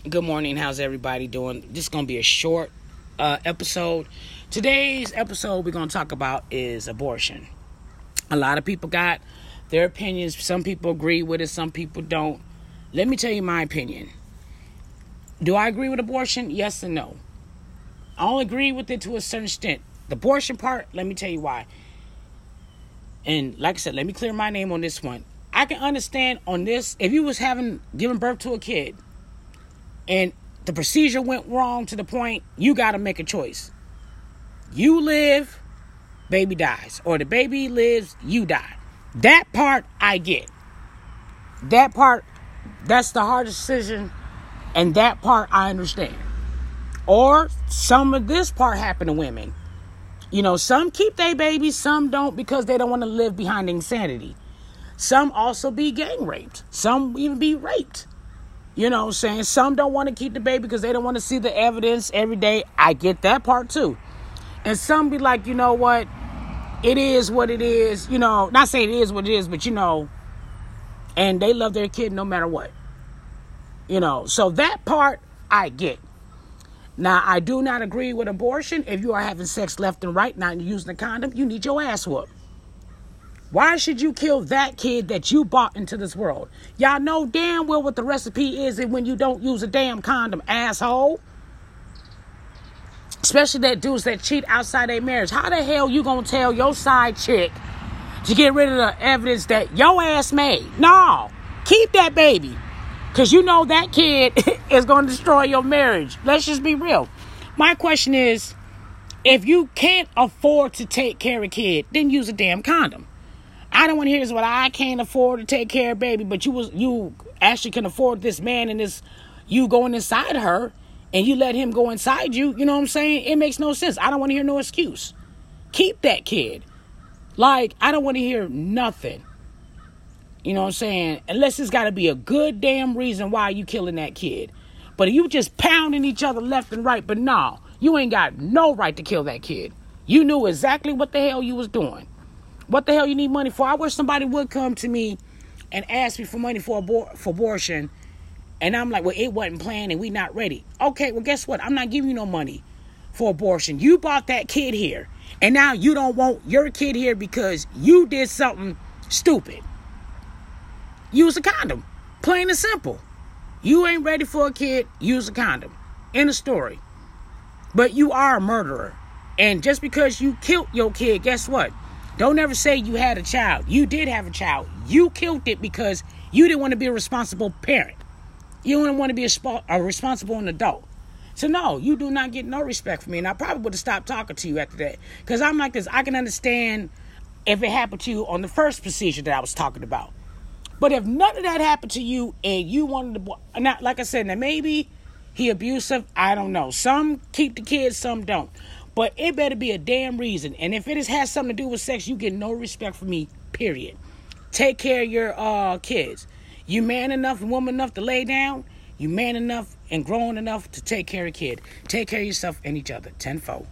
Good morning. How's everybody doing? This is going to be a short uh, episode. Today's episode we're going to talk about is abortion. A lot of people got their opinions. Some people agree with it, some people don't. Let me tell you my opinion. Do I agree with abortion? Yes and no. I only agree with it to a certain extent. The abortion part, let me tell you why. And like I said, let me clear my name on this one. I can understand on this if you was having giving birth to a kid and the procedure went wrong to the point you got to make a choice. You live, baby dies, or the baby lives, you die. That part I get. That part, that's the hardest decision, and that part I understand. Or some of this part happen to women. You know, some keep their babies, some don't because they don't want to live behind insanity. Some also be gang raped. Some even be raped. You know what I'm saying? Some don't want to keep the baby because they don't want to see the evidence every day. I get that part too. And some be like, you know what? It is what it is. You know, not saying it is what it is, but you know, and they love their kid no matter what. You know, so that part I get. Now, I do not agree with abortion. If you are having sex left and right, not using a condom, you need your ass whooped. Why should you kill that kid that you bought into this world? Y'all know damn well what the recipe is when you don't use a damn condom, asshole. Especially that dudes that cheat outside their marriage. How the hell you gonna tell your side chick to get rid of the evidence that your ass made? No, keep that baby. Cause you know that kid is gonna destroy your marriage. Let's just be real. My question is, if you can't afford to take care of a kid, then use a damn condom. I don't want to hear this. What I can't afford to take care of baby, but you was you actually can afford this man and this you going inside her, and you let him go inside you. You know what I'm saying? It makes no sense. I don't want to hear no excuse. Keep that kid. Like I don't want to hear nothing. You know what I'm saying? Unless it's got to be a good damn reason why you killing that kid. But you just pounding each other left and right, but no, you ain't got no right to kill that kid. You knew exactly what the hell you was doing. What the hell you need money for? I wish somebody would come to me and ask me for money for abor- for abortion, and I'm like, well, it wasn't planned and we not ready. Okay, well, guess what? I'm not giving you no money for abortion. You brought that kid here, and now you don't want your kid here because you did something stupid. Use a condom, plain and simple. You ain't ready for a kid. Use a condom. In a story. But you are a murderer. And just because you killed your kid, guess what? Don't ever say you had a child. You did have a child. You killed it because you didn't want to be a responsible parent. You didn't want to be a, sp- a responsible adult. So no, you do not get no respect from me, and I probably would have stopped talking to you after that. Because I'm like this. I can understand if it happened to you on the first procedure that I was talking about. But if none of that happened to you and you wanted to, now, like I said, now maybe he abusive. I don't know. Some keep the kids, some don't. But it better be a damn reason. And if it has, something to do with sex, you get no respect from me, period. Take care of your uh, kids. You man enough and woman enough to lay down. You man enough and grown enough to take care of a kid. Take care of yourself and each other. Tenfold.